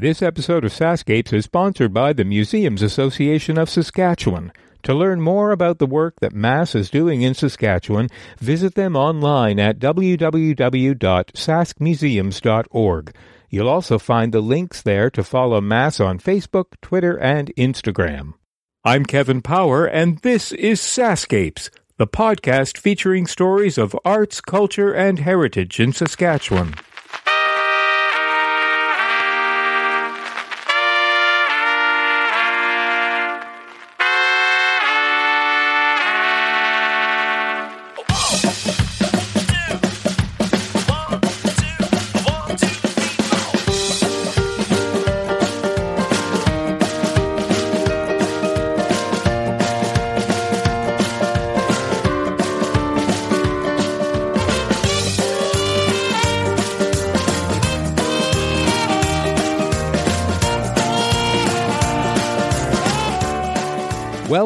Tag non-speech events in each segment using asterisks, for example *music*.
This episode of SaskScapes is sponsored by the Museums Association of Saskatchewan. To learn more about the work that MASS is doing in Saskatchewan, visit them online at www.saskmuseums.org. You'll also find the links there to follow MASS on Facebook, Twitter, and Instagram. I'm Kevin Power, and this is SaskScapes, the podcast featuring stories of arts, culture, and heritage in Saskatchewan.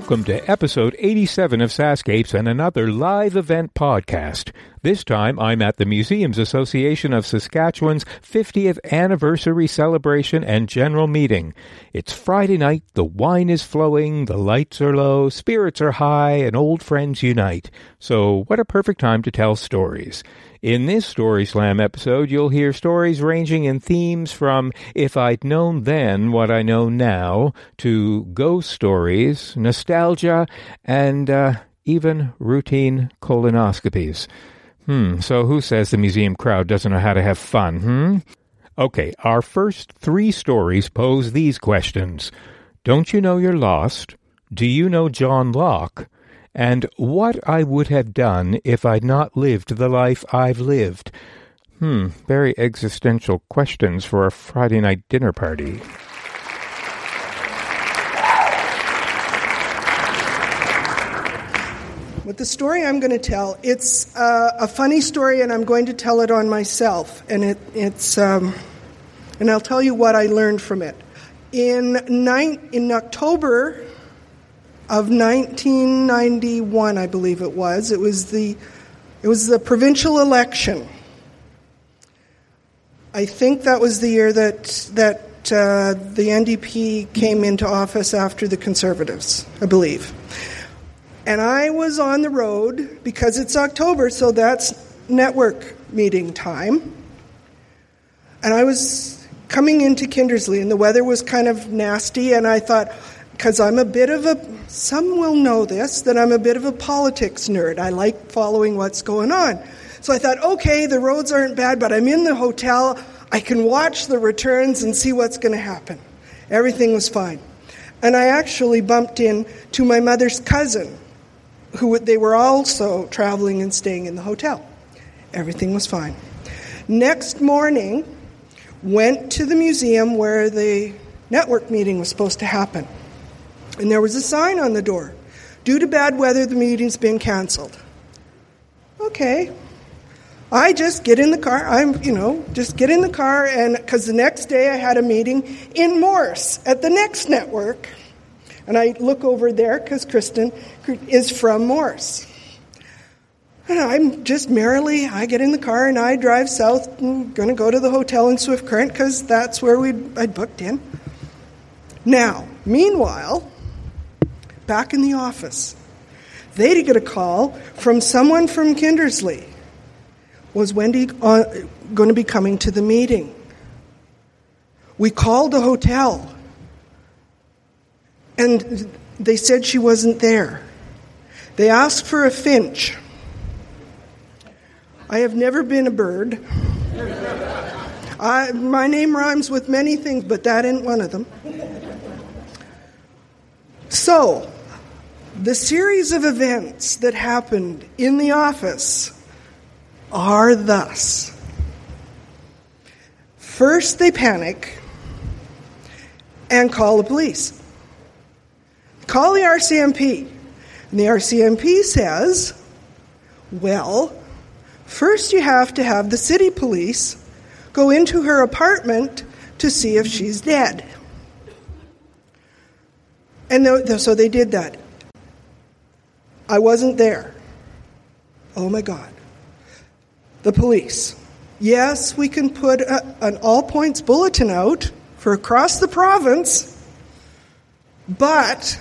Welcome to episode 87 of SaskScapes and another live event podcast. This time I'm at the Museums Association of Saskatchewan's 50th anniversary celebration and general meeting. It's Friday night, the wine is flowing, the lights are low, spirits are high, and old friends unite. So what a perfect time to tell stories. In this Story Slam episode, you'll hear stories ranging in themes from If I'd Known Then What I Know Now to ghost stories, nostalgia, and uh, even routine colonoscopies. Hmm, so who says the museum crowd doesn't know how to have fun, hmm? Okay, our first three stories pose these questions. Don't you know you're lost? Do you know John Locke? and what I would have done if I'd not lived the life I've lived. Hmm, very existential questions for a Friday night dinner party. With the story I'm going to tell, it's uh, a funny story, and I'm going to tell it on myself. And it, it's, um, and I'll tell you what I learned from it. In nine, in October of 1991, I believe it was. It was the, it was the provincial election. I think that was the year that, that uh, the NDP came into office after the Conservatives, I believe. And I was on the road because it's October, so that's network meeting time. And I was coming into Kindersley, and the weather was kind of nasty, and I thought, because I'm a bit of a, some will know this, that I'm a bit of a politics nerd. I like following what's going on. So I thought, okay, the roads aren't bad, but I'm in the hotel. I can watch the returns and see what's going to happen. Everything was fine. And I actually bumped in to my mother's cousin, who they were also traveling and staying in the hotel. Everything was fine. Next morning, went to the museum where the network meeting was supposed to happen. And there was a sign on the door Due to bad weather, the meeting's been canceled. Okay. I just get in the car. I'm, you know, just get in the car, and because the next day I had a meeting in Morse at the next network. And I look over there because Kristen is from Morse. And I'm just merrily, I get in the car and I drive south. I'm going to go to the hotel in Swift Current because that's where we I'd booked in. Now, meanwhile, back in the office. they'd get a call from someone from Kindersley. Was Wendy uh, going to be coming to the meeting? We called the hotel, and they said she wasn't there. They asked for a finch. I have never been a bird. I, my name rhymes with many things, but that ain't one of them. So, the series of events that happened in the office are thus. First, they panic and call the police. Call the RCMP. And the RCMP says, well, first you have to have the city police go into her apartment to see if she's dead. And so they did that. I wasn't there. Oh my God. The police. Yes, we can put a, an all points bulletin out for across the province, but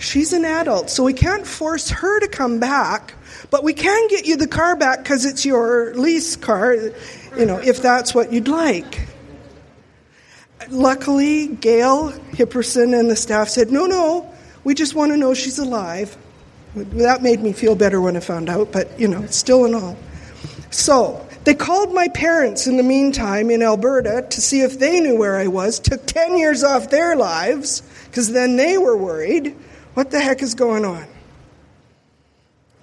she's an adult, so we can't force her to come back, but we can get you the car back because it's your lease car, you know, if that's what you'd like. Luckily, Gail Hipperson and the staff said, no, no, we just want to know she's alive. That made me feel better when I found out, but you know, still and all. So, they called my parents in the meantime in Alberta to see if they knew where I was, took 10 years off their lives, because then they were worried. What the heck is going on?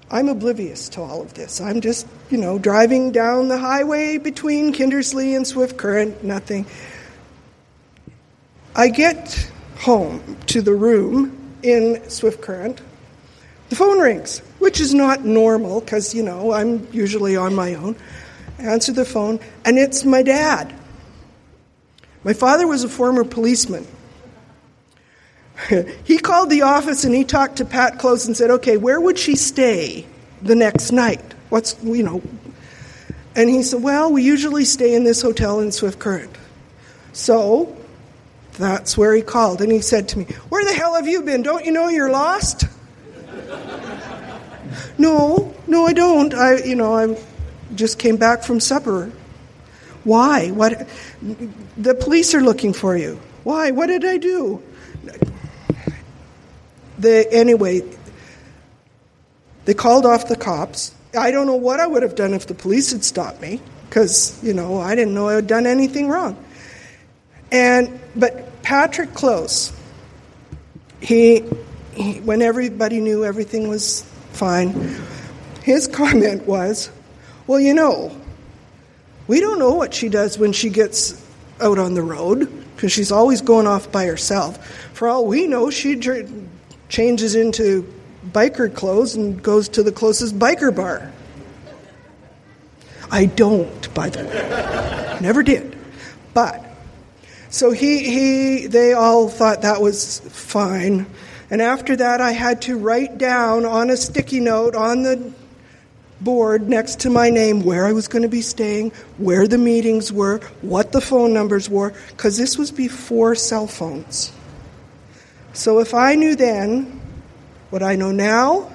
I'm oblivious to all of this. I'm just, you know, driving down the highway between Kindersley and Swift Current, nothing. I get home to the room in Swift Current. The phone rings, which is not normal because, you know, I'm usually on my own. I answer the phone, and it's my dad. My father was a former policeman. *laughs* he called the office and he talked to Pat Close and said, okay, where would she stay the next night? What's, you know. And he said, well, we usually stay in this hotel in Swift Current. So that's where he called. And he said to me, Where the hell have you been? Don't you know you're lost? *laughs* no, no, I don't. I, you know, I just came back from supper. Why? What? The police are looking for you. Why? What did I do? The, anyway, they called off the cops. I don't know what I would have done if the police had stopped me because, you know, I didn't know I had done anything wrong. And, but Patrick Close, he, he when everybody knew everything was fine, his *laughs* comment was, well, you know, we don't know what she does when she gets out on the road because she's always going off by herself. For all we know, she changes into biker clothes and goes to the closest biker bar. I don't, by the way. Never did. But so he, he they all thought that was fine. And after that I had to write down on a sticky note on the board next to my name where I was going to be staying, where the meetings were, what the phone numbers were, because this was before cell phones. So if I knew then what I know now,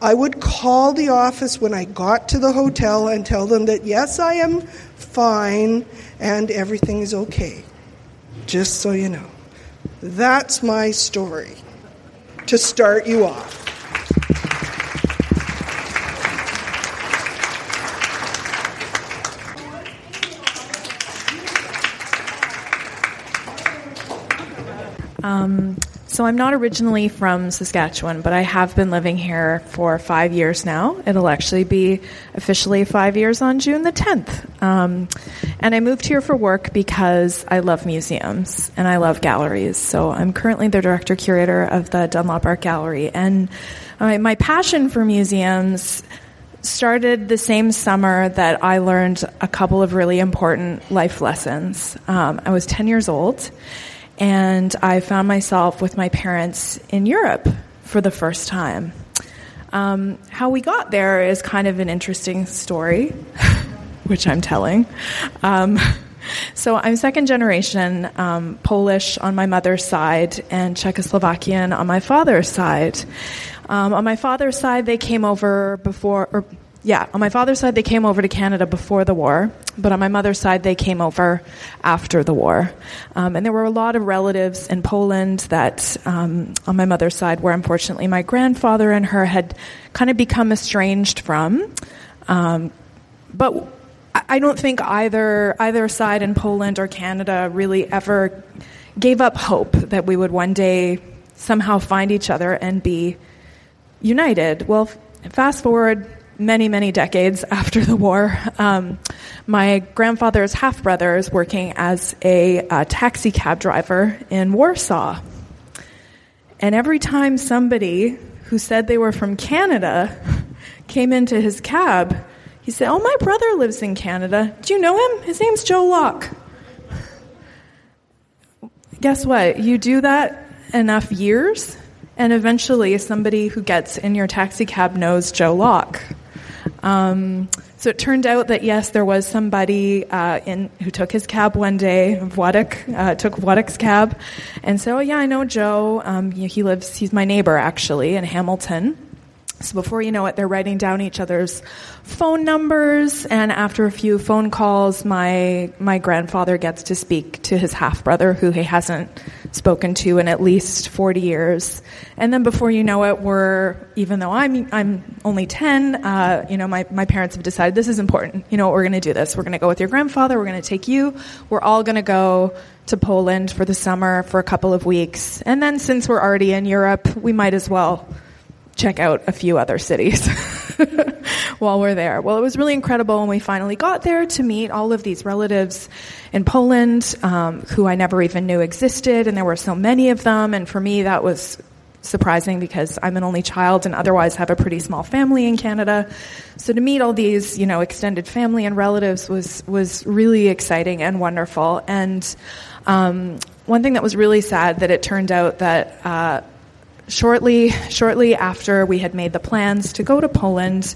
I would call the office when I got to the hotel and tell them that yes, I am fine and everything is okay. Just so you know. That's my story to start you off. Um, so I'm not originally from Saskatchewan, but I have been living here for five years now. It'll actually be officially five years on June the 10th. Um, and I moved here for work because I love museums and I love galleries. So I'm currently the director curator of the Dunlop Art Gallery. And uh, my passion for museums started the same summer that I learned a couple of really important life lessons. Um, I was 10 years old and I found myself with my parents in Europe for the first time. Um, how we got there is kind of an interesting story, *laughs* which I'm telling. Um, so I'm second generation um, Polish on my mother's side and Czechoslovakian on my father's side. Um, on my father's side, they came over before, or yeah, on my father's side, they came over to Canada before the war, but on my mother's side, they came over after the war. Um, and there were a lot of relatives in Poland that, um, on my mother's side, where unfortunately my grandfather and her had kind of become estranged from. Um, but I don't think either either side in Poland or Canada really ever gave up hope that we would one day somehow find each other and be united. Well, fast forward many, many decades after the war, um, my grandfather's half brother is working as a uh, taxi cab driver in Warsaw. And every time somebody who said they were from Canada *laughs* came into his cab, he said, Oh, my brother lives in Canada. Do you know him? His name's Joe Locke. Guess what? You do that enough years, and eventually somebody who gets in your taxi cab knows Joe Locke. Um, so it turned out that yes, there was somebody uh, in who took his cab one day. Władek uh, took Władek's cab, and so yeah, I know Joe. Um, he lives. He's my neighbor actually in Hamilton. So before you know it, they're writing down each other's phone numbers, and after a few phone calls, my my grandfather gets to speak to his half brother, who he hasn't spoken to in at least forty years. And then before you know it, we're even though I'm I'm only ten, uh, you know, my my parents have decided this is important. You know, we're going to do this. We're going to go with your grandfather. We're going to take you. We're all going to go to Poland for the summer for a couple of weeks, and then since we're already in Europe, we might as well check out a few other cities *laughs* while we're there. Well, it was really incredible when we finally got there to meet all of these relatives in Poland um, who I never even knew existed, and there were so many of them. And for me, that was surprising because I'm an only child and otherwise have a pretty small family in Canada. So to meet all these, you know, extended family and relatives was was really exciting and wonderful. And um, one thing that was really sad that it turned out that. Uh, shortly, shortly after we had made the plans to go to Poland,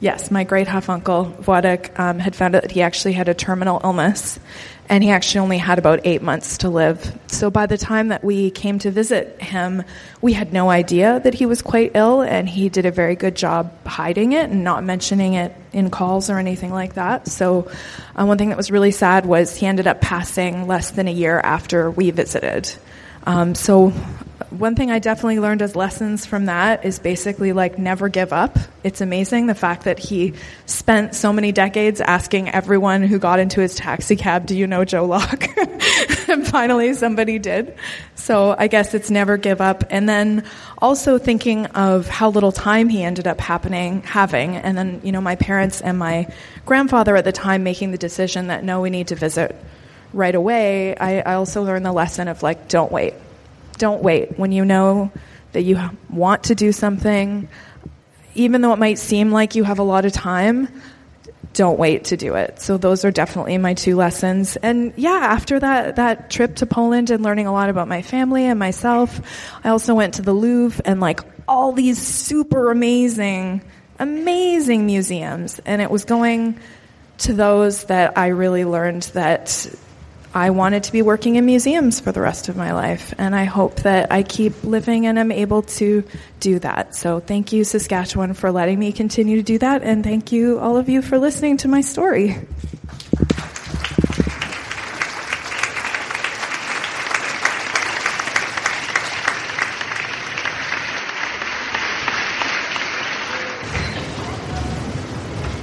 yes, my great half uncle Władek um, had found out that he actually had a terminal illness, and he actually only had about eight months to live. So by the time that we came to visit him, we had no idea that he was quite ill, and he did a very good job hiding it and not mentioning it in calls or anything like that. So uh, one thing that was really sad was he ended up passing less than a year after we visited. Um, so one thing I definitely learned as lessons from that is basically like never give up. It's amazing the fact that he spent so many decades asking everyone who got into his taxi cab, Do you know Joe Locke? *laughs* and finally somebody did. So I guess it's never give up. And then also thinking of how little time he ended up happening, having. And then, you know, my parents and my grandfather at the time making the decision that no, we need to visit right away. I, I also learned the lesson of like, don't wait don't wait. When you know that you want to do something, even though it might seem like you have a lot of time, don't wait to do it. So those are definitely my two lessons. And yeah, after that that trip to Poland and learning a lot about my family and myself, I also went to the Louvre and like all these super amazing amazing museums and it was going to those that I really learned that I wanted to be working in museums for the rest of my life, and I hope that I keep living and am able to do that. So, thank you, Saskatchewan, for letting me continue to do that, and thank you, all of you, for listening to my story.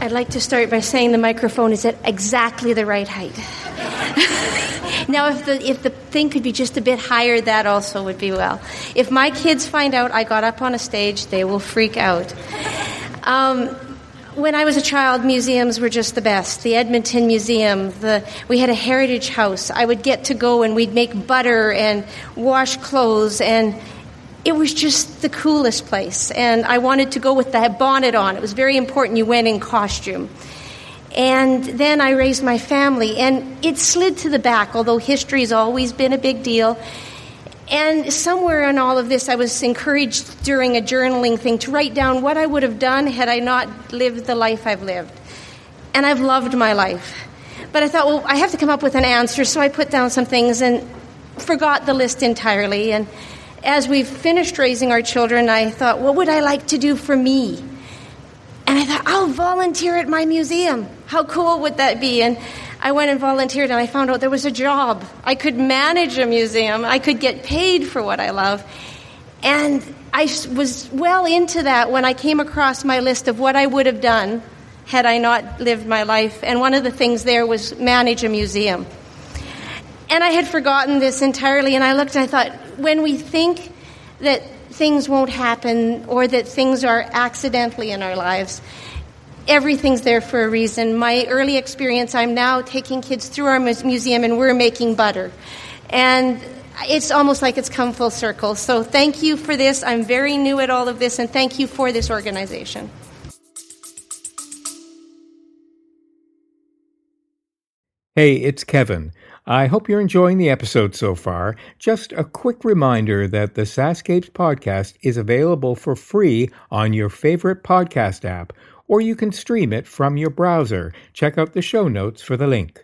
I'd like to start by saying the microphone is at exactly the right height. *laughs* now, if the if the thing could be just a bit higher, that also would be well. If my kids find out I got up on a stage, they will freak out. Um, when I was a child, museums were just the best. The Edmonton Museum, the, we had a heritage house. I would get to go and we'd make butter and wash clothes, and it was just the coolest place. And I wanted to go with the bonnet on. It was very important you went in costume. And then I raised my family, and it slid to the back, although history has always been a big deal. And somewhere in all of this, I was encouraged during a journaling thing to write down what I would have done had I not lived the life I've lived. And I've loved my life. But I thought, well, I have to come up with an answer, so I put down some things and forgot the list entirely. And as we finished raising our children, I thought, what would I like to do for me? And I thought, I'll volunteer at my museum. How cool would that be? And I went and volunteered, and I found out there was a job. I could manage a museum, I could get paid for what I love. And I was well into that when I came across my list of what I would have done had I not lived my life. And one of the things there was manage a museum. And I had forgotten this entirely, and I looked and I thought, when we think that things won't happen or that things are accidentally in our lives. Everything's there for a reason. My early experience, I'm now taking kids through our museum and we're making butter. And it's almost like it's come full circle. So thank you for this. I'm very new at all of this, and thank you for this organization. Hey, it's Kevin. I hope you're enjoying the episode so far. Just a quick reminder that the SaskScapes podcast is available for free on your favorite podcast app or you can stream it from your browser. Check out the show notes for the link.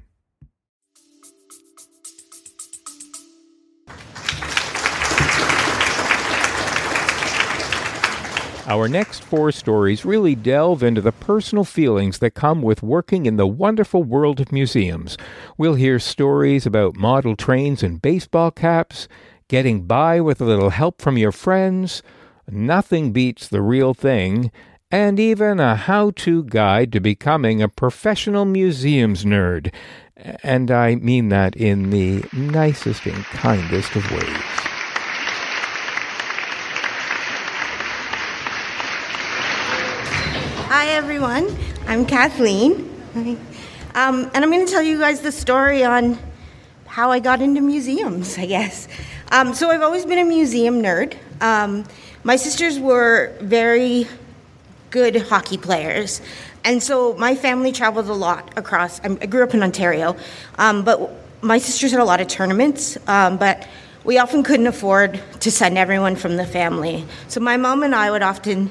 Our next four stories really delve into the personal feelings that come with working in the wonderful world of museums. We'll hear stories about model trains and baseball caps, getting by with a little help from your friends, nothing beats the real thing, and even a how to guide to becoming a professional museums nerd. And I mean that in the nicest and kindest of ways. Hi, everyone. I'm Kathleen. Um, and I'm going to tell you guys the story on how I got into museums, I guess. Um, so, I've always been a museum nerd. Um, my sisters were very good hockey players. And so, my family traveled a lot across. I grew up in Ontario, um, but my sisters had a lot of tournaments. Um, but we often couldn't afford to send everyone from the family. So, my mom and I would often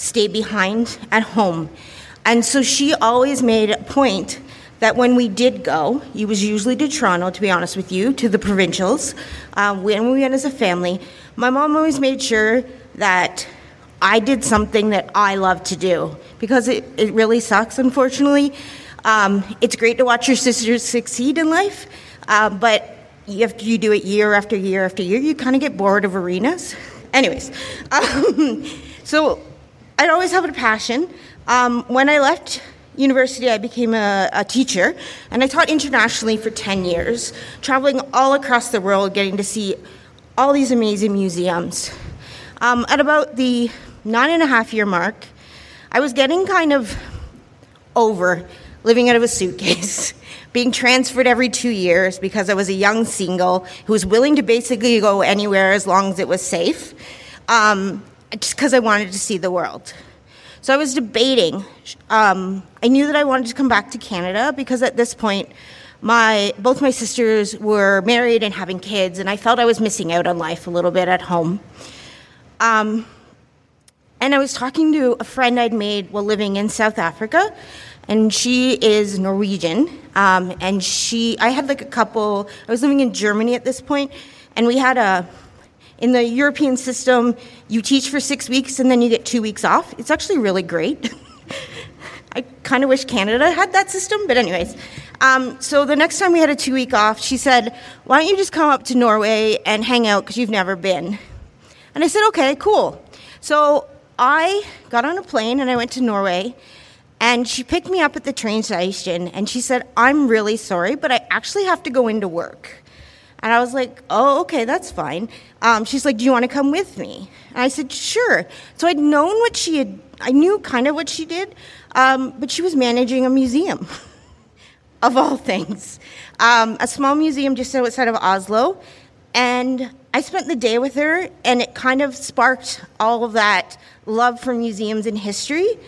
stay behind at home. And so she always made a point that when we did go, it was usually to Toronto, to be honest with you, to the provincials, uh, when we went as a family, my mom always made sure that I did something that I love to do because it, it really sucks, unfortunately. Um, it's great to watch your sisters succeed in life, uh, but if you do it year after year after year, you kind of get bored of arenas. Anyways, *laughs* um, so I'd always had a passion. Um, when I left university, I became a, a, teacher, and I taught internationally for 10 years, traveling all across the world, getting to see all these amazing museums. Um, at about the nine and a half year mark, I was getting kind of over living out of a suitcase, *laughs* being transferred every two years because I was a young single who was willing to basically go anywhere as long as it was safe. Um, just because I wanted to see the world. So I was debating. Um, I knew that I wanted to come back to Canada because at this point, my both my sisters were married and having kids, and I felt I was missing out on life a little bit at home. Um, and I was talking to a friend I'd made while living in South Africa, and she is Norwegian. Um, and she, I had like a couple. I was living in Germany at this point, and we had a in the European system, you teach for six weeks and then you get two weeks off. It's actually really great. *laughs* I kind of wish Canada had that system, but, anyways. Um, so the next time we had a two week off, she said, Why don't you just come up to Norway and hang out because you've never been? And I said, Okay, cool. So I got on a plane and I went to Norway. And she picked me up at the train station and she said, I'm really sorry, but I actually have to go into work. And I was like, oh, okay, that's fine. Um, she's like, do you want to come with me? And I said, sure. So I'd known what she had, I knew kind of what she did, um, but she was managing a museum, *laughs* of all things. Um, a small museum just outside of Oslo. And I spent the day with her, and it kind of sparked all of that love for museums and history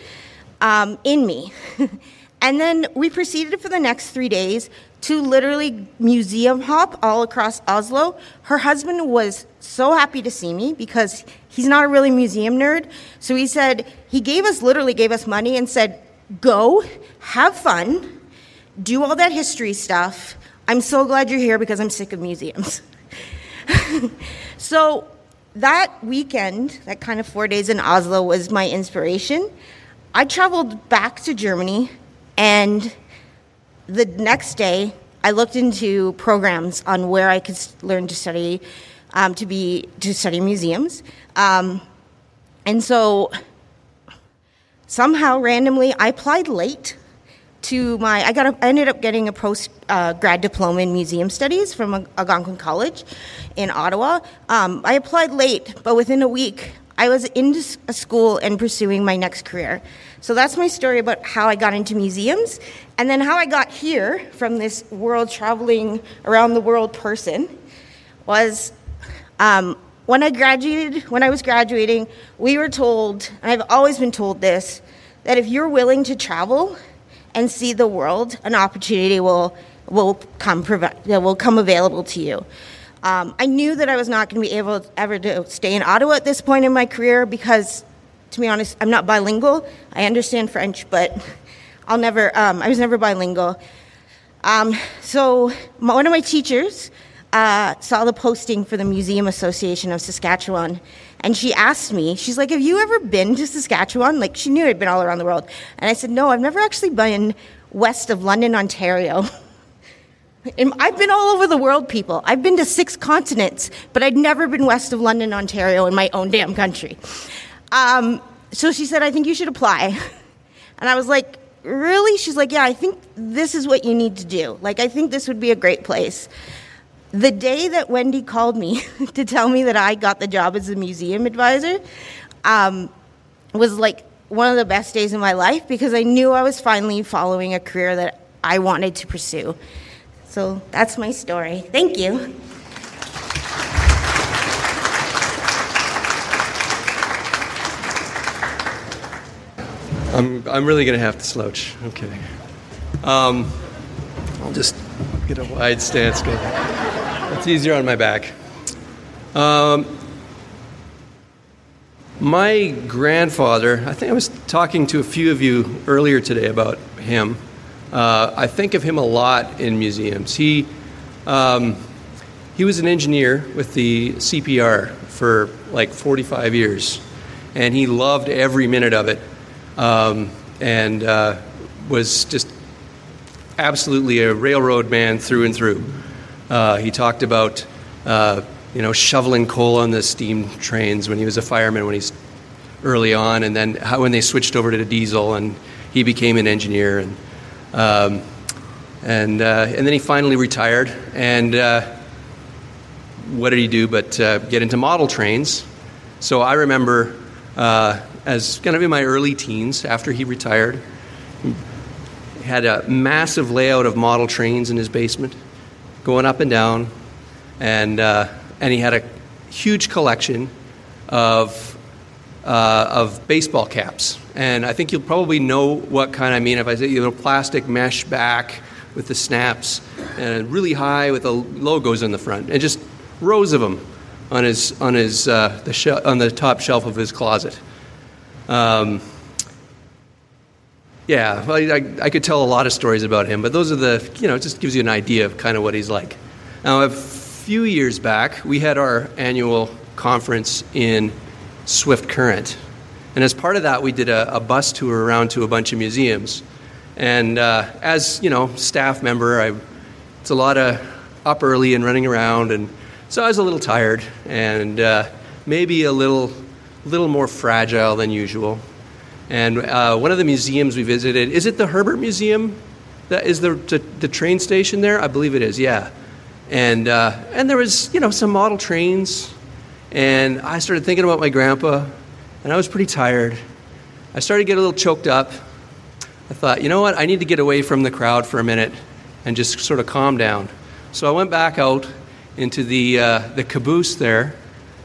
um, in me. *laughs* and then we proceeded for the next three days to literally museum hop all across Oslo. Her husband was so happy to see me because he's not a really museum nerd. So he said, he gave us, literally gave us money and said, go, have fun, do all that history stuff. I'm so glad you're here because I'm sick of museums. *laughs* so that weekend, that kind of four days in Oslo, was my inspiration. I traveled back to Germany and the next day, I looked into programs on where I could learn to study, um, to be to study museums, um, and so somehow randomly I applied late, to my, I got, a, I ended up getting a post uh, grad diploma in museum studies from Algonquin College in Ottawa. Um, I applied late, but within a week, I was in a school and pursuing my next career. So that's my story about how I got into museums, and then how I got here from this world traveling around the world person was um, when I graduated. When I was graduating, we were told, and I've always been told this, that if you're willing to travel and see the world, an opportunity will will come will come available to you. Um, I knew that I was not going to be able ever to stay in Ottawa at this point in my career because, to be honest, I'm not bilingual. I understand French, but I'll never. Um, I was never bilingual. Um, so my, one of my teachers uh, saw the posting for the Museum Association of Saskatchewan, and she asked me, she's like, Have you ever been to Saskatchewan? Like, she knew I'd been all around the world. And I said, No, I've never actually been west of London, Ontario. *laughs* I've been all over the world, people. I've been to six continents, but I'd never been west of London, Ontario, in my own damn country. Um, so she said, I think you should apply. *laughs* And I was like, Really? She's like, Yeah, I think this is what you need to do. Like, I think this would be a great place. The day that Wendy called me *laughs* to tell me that I got the job as a museum advisor um, was like one of the best days of my life because I knew I was finally following a career that I wanted to pursue. So that's my story. Thank you. I'm, I'm really going to have to slouch. Okay. Um, I'll just get a wide stance going. It's easier on my back. Um, my grandfather, I think I was talking to a few of you earlier today about him. Uh, I think of him a lot in museums. He, um, he was an engineer with the CPR for like 45 years, and he loved every minute of it, um, and uh, was just absolutely a railroad man through and through. Uh, he talked about uh, you know shoveling coal on the steam trains when he was a fireman when he's early on, and then how, when they switched over to the diesel and he became an engineer and um, and uh, and then he finally retired and uh, what did he do but uh, get into model trains? So I remember uh, as kind of in my early teens after he retired, he had a massive layout of model trains in his basement going up and down, and uh, and he had a huge collection of uh, of baseball caps. And I think you'll probably know what kind I mean if I say you know plastic mesh back with the snaps and really high with the logos on the front, and just rows of them on his on his uh, the shel- on the top shelf of his closet. Um, yeah, well, I, I, could tell a lot of stories about him, but those are the, you know, it just gives you an idea of kind of what he's like. Now, a few years back, we had our annual conference in Swift Current. And as part of that, we did a, a bus tour around to a bunch of museums. And uh, as, you know, staff member, I, it's a lot of up early and running around. And so I was a little tired and uh, maybe a little, little more fragile than usual. And uh, one of the museums we visited, is it the Herbert Museum? That is the, the, the train station there? I believe it is, yeah. And, uh, and there was, you know, some model trains. And I started thinking about my grandpa, and I was pretty tired. I started to get a little choked up. I thought, you know what, I need to get away from the crowd for a minute and just sort of calm down. So I went back out into the, uh, the caboose there,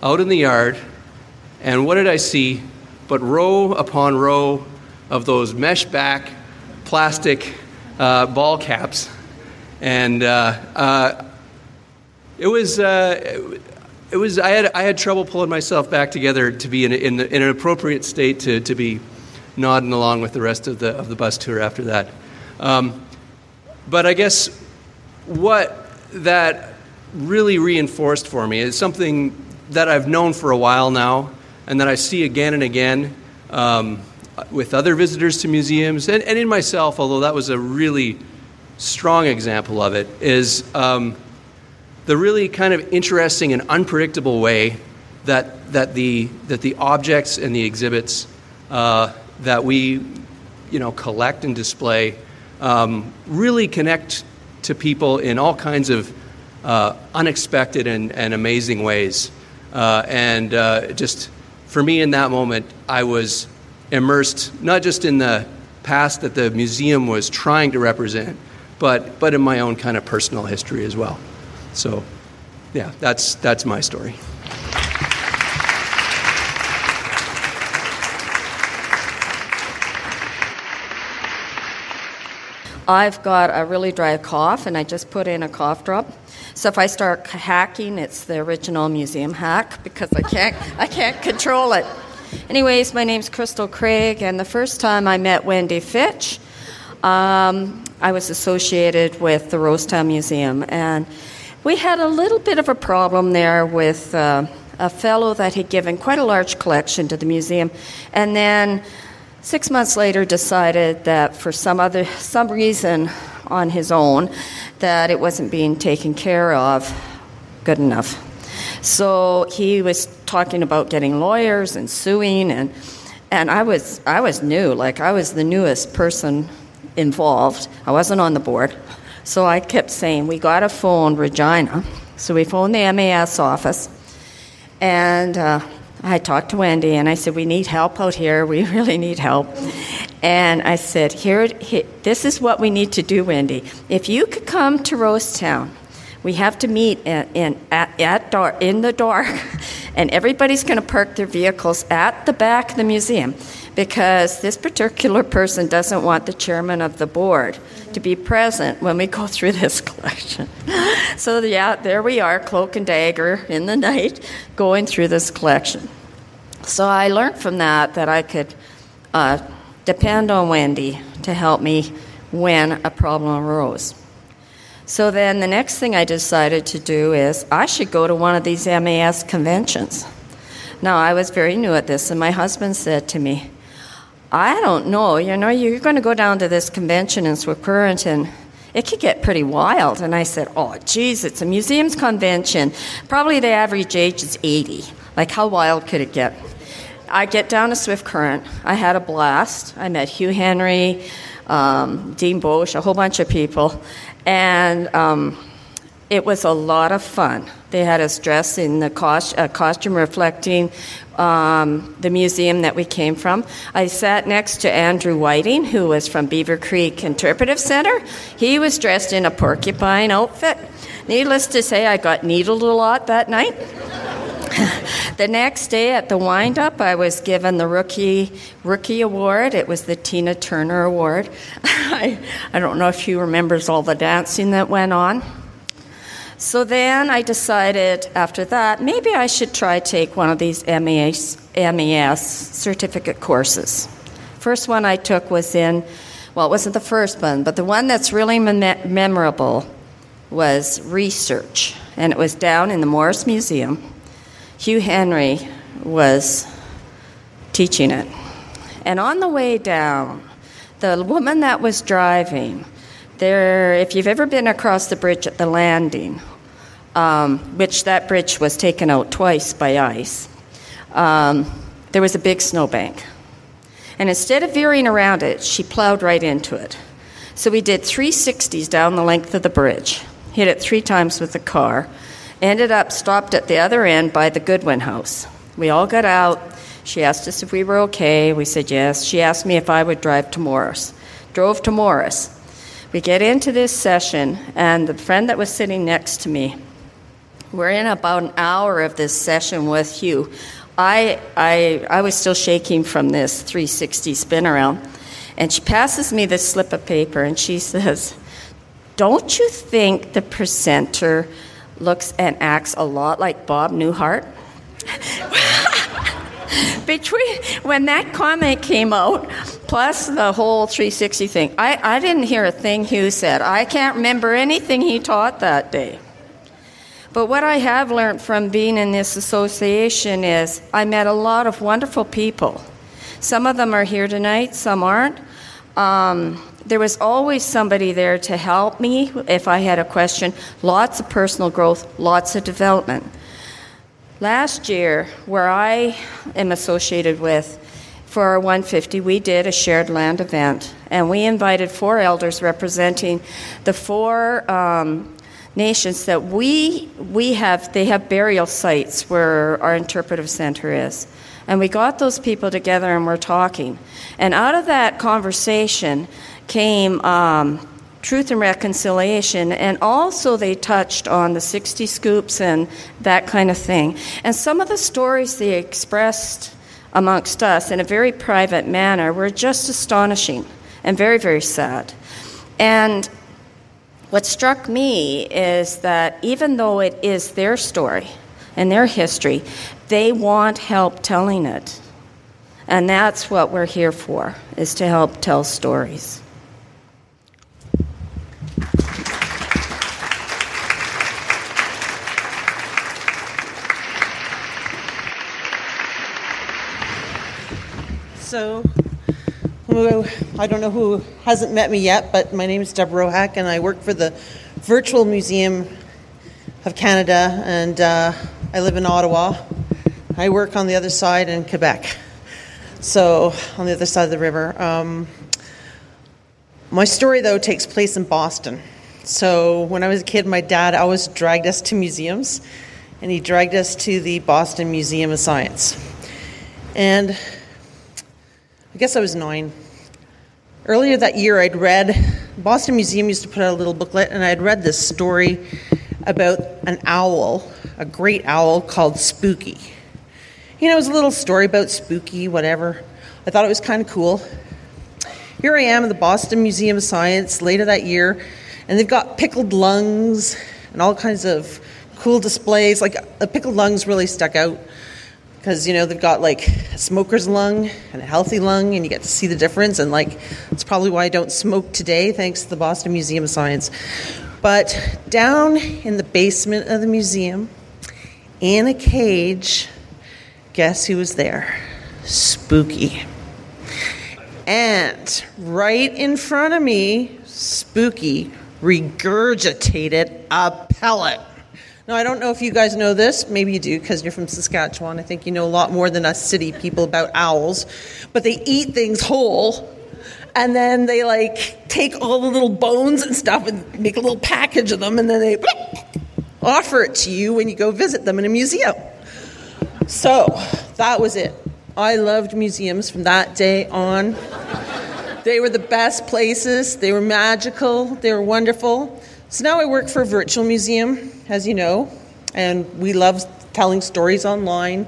out in the yard, and what did I see? but row upon row of those mesh back plastic uh, ball caps. And uh, uh, it was. Uh, it was I had, I had trouble pulling myself back together to be in, in, in, an appropriate state to, to be nodding along with the rest of the, of the bus tour after that. Um, but I guess what that really reinforced for me is something that I've known for a while now, and that I see again and again um, with other visitors to museums, and, and in myself, although that was a really strong example of it, is um, the really kind of interesting and unpredictable way that, that, the, that the objects and the exhibits uh, that we you know, collect and display um, really connect to people in all kinds of uh, unexpected and, and amazing ways. Uh, and uh, just for me in that moment, I was immersed not just in the past that the museum was trying to represent, but, but in my own kind of personal history as well. So, yeah, that's, that's my story. I've got a really dry cough, and I just put in a cough drop. So if I start hacking, it's the original museum hack because I can't I can't control it. Anyways, my name's Crystal Craig, and the first time I met Wendy Fitch, um, I was associated with the Rosetown Museum, and we had a little bit of a problem there with uh, a fellow that had given quite a large collection to the museum, and then Six months later, decided that for some other some reason on his own, that it wasn't being taken care of good enough. So he was talking about getting lawyers and suing, and and I was I was new, like I was the newest person involved. I wasn't on the board, so I kept saying we got to phone Regina. So we phoned the MAS office, and. Uh, I talked to Wendy and I said, We need help out here. We *laughs* really need help. And I said, here, here, this is what we need to do, Wendy. If you could come to Rosetown, we have to meet in, in, at, at in the dark, *laughs* and everybody's going to park their vehicles at the back of the museum because this particular person doesn't want the chairman of the board to be present when we go through this *laughs* collection. so, yeah, there we are, cloak and dagger in the night, going through this collection. So, I learned from that that I could uh, depend on Wendy to help me when a problem arose. So, then the next thing I decided to do is I should go to one of these MAS conventions. Now, I was very new at this, and my husband said to me, I don't know. You know, you're going to go down to this convention in Swift Current and it could get pretty wild. And I said, Oh, geez, it's a museums convention. Probably the average age is 80. Like, how wild could it get? I get down to Swift Current. I had a blast. I met Hugh Henry, um, Dean Bosch, a whole bunch of people. And um, it was a lot of fun. They had us dressed in the cost, uh, costume reflecting um, the museum that we came from. I sat next to Andrew Whiting, who was from Beaver Creek Interpretive Center. He was dressed in a porcupine outfit. Needless to say, I got needled a lot that night. *laughs* the next day at the windup, I was given the rookie rookie award. It was the Tina Turner Award. *laughs* I, I don't know if you remembers all the dancing that went on. So then I decided after that, maybe I should try take one of these MES, MES certificate courses. First one I took was in, well, it wasn't the first one, but the one that's really memorable was research, and it was down in the Morse Museum. Hugh Henry was teaching it. And on the way down, the woman that was driving, there, if you've ever been across the bridge at the landing, um, which that bridge was taken out twice by ice, um, there was a big snowbank. And instead of veering around it, she plowed right into it. So we did 360s down the length of the bridge, hit it three times with the car, ended up stopped at the other end by the Goodwin house. We all got out. She asked us if we were okay. We said yes. She asked me if I would drive to Morse. Drove to Morse. We get into this session, and the friend that was sitting next to me, we're in about an hour of this session with Hugh. I, I, I was still shaking from this 360 spin around. And she passes me this slip of paper and she says, Don't you think the presenter looks and acts a lot like Bob Newhart? *laughs* *laughs* *laughs* Between when that comment came out, plus the whole 360 thing, I, I didn't hear a thing Hugh said. I can't remember anything he taught that day. But what I have learned from being in this association is I met a lot of wonderful people. Some of them are here tonight, some aren't. Um, there was always somebody there to help me if I had a question. Lots of personal growth, lots of development. Last year, where I am associated with, for our 150, we did a shared land event, and we invited four elders representing the four um, nations that we we have. They have burial sites where our interpretive center is, and we got those people together and we're talking. And out of that conversation came. Um, truth and reconciliation, and also they touched on the 60 scoops and that kind of thing. And some of the stories they expressed amongst us in a very private manner were just astonishing and very, very sad. And what struck me is that even though it is their story and their history, they want help telling it. And that's what we're here for, is to help tell stories. So, I don't know who hasn't met me yet, but my name is Deborah Rohack, and I work for the Virtual Museum of Canada, and uh, I live in Ottawa. I work on the other side in Quebec, so on the other side of the river. Um, my story, though, takes place in Boston. So, when I was a kid, my dad always dragged us to museums, and he dragged us to the Boston Museum of Science. And I guess I was nine. Earlier that year, I'd read, Boston Museum used to put out a little booklet, and I'd read this story about an owl, a great owl called Spooky. You know, it was a little story about Spooky, whatever. I thought it was kind of cool. Here I am at the Boston Museum of Science later that year, and they've got pickled lungs and all kinds of cool displays. Like the pickled lungs really stuck out because you know they've got like a smoker's lung and a healthy lung and you get to see the difference and like it's probably why i don't smoke today thanks to the boston museum of science. But down in the basement of the museum in a cage guess who was there? Spooky. And right in front of me spooky regurgitated a pellet now, I don't know if you guys know this. Maybe you do because you're from Saskatchewan. I think you know a lot more than us city people about owls. But they eat things whole and then they like take all the little bones and stuff and make a little package of them and then they offer it to you when you go visit them in a museum. So that was it. I loved museums from that day on. They were the best places, they were magical, they were wonderful. So now I work for a virtual museum, as you know, and we love telling stories online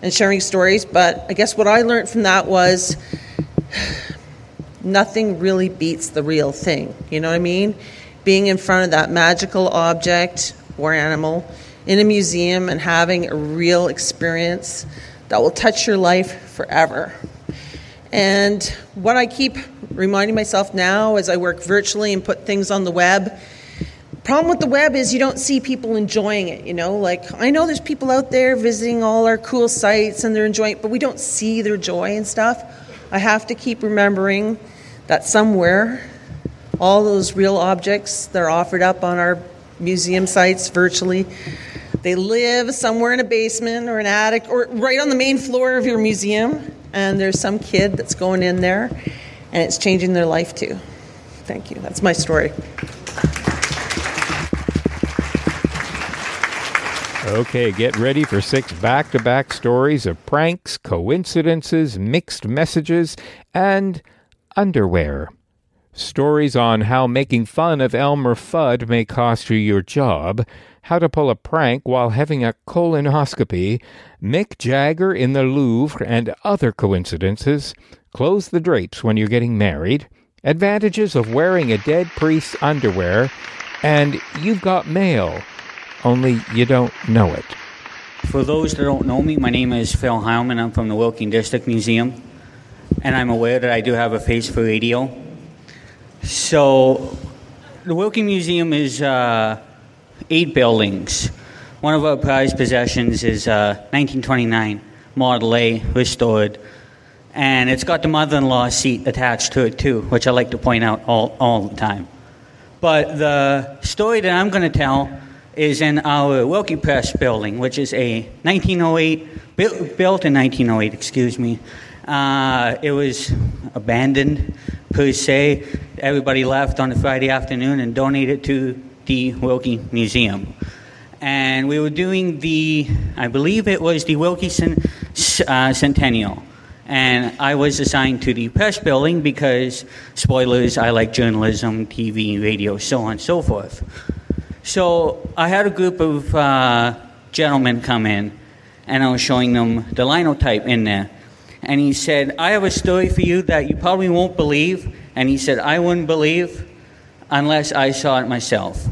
and sharing stories. But I guess what I learned from that was nothing really beats the real thing. You know what I mean? Being in front of that magical object or animal in a museum and having a real experience that will touch your life forever. And what I keep reminding myself now as I work virtually and put things on the web Problem with the web is you don't see people enjoying it, you know? Like, I know there's people out there visiting all our cool sites and they're enjoying it, but we don't see their joy and stuff. I have to keep remembering that somewhere, all those real objects that are offered up on our museum sites virtually, they live somewhere in a basement or an attic or right on the main floor of your museum, and there's some kid that's going in there and it's changing their life too. Thank you. That's my story. Okay, get ready for six back to back stories of pranks, coincidences, mixed messages, and underwear. Stories on how making fun of Elmer Fudd may cost you your job, how to pull a prank while having a colonoscopy, Mick Jagger in the Louvre and other coincidences, close the drapes when you're getting married, advantages of wearing a dead priest's underwear, and you've got mail only you don't know it. For those that don't know me, my name is Phil Heilman. I'm from the Wilkie and District Museum, and I'm aware that I do have a face for radio. So, the Wilkie Museum is uh, eight buildings. One of our prized possessions is uh, 1929 Model A restored, and it's got the mother-in-law seat attached to it too, which I like to point out all, all the time. But the story that I'm going to tell is in our Wilkie Press building, which is a 1908, built in 1908, excuse me, Uh, it was abandoned per se. Everybody left on a Friday afternoon and donated to the Wilkie Museum. And we were doing the, I believe it was the Wilkinson uh, Centennial. And I was assigned to the press building because, spoilers, I like journalism, TV, radio, so on and so forth. So I had a group of uh, gentlemen come in, and I was showing them the linotype in there. And he said, I have a story for you that you probably won't believe. And he said, I wouldn't believe unless I saw it myself.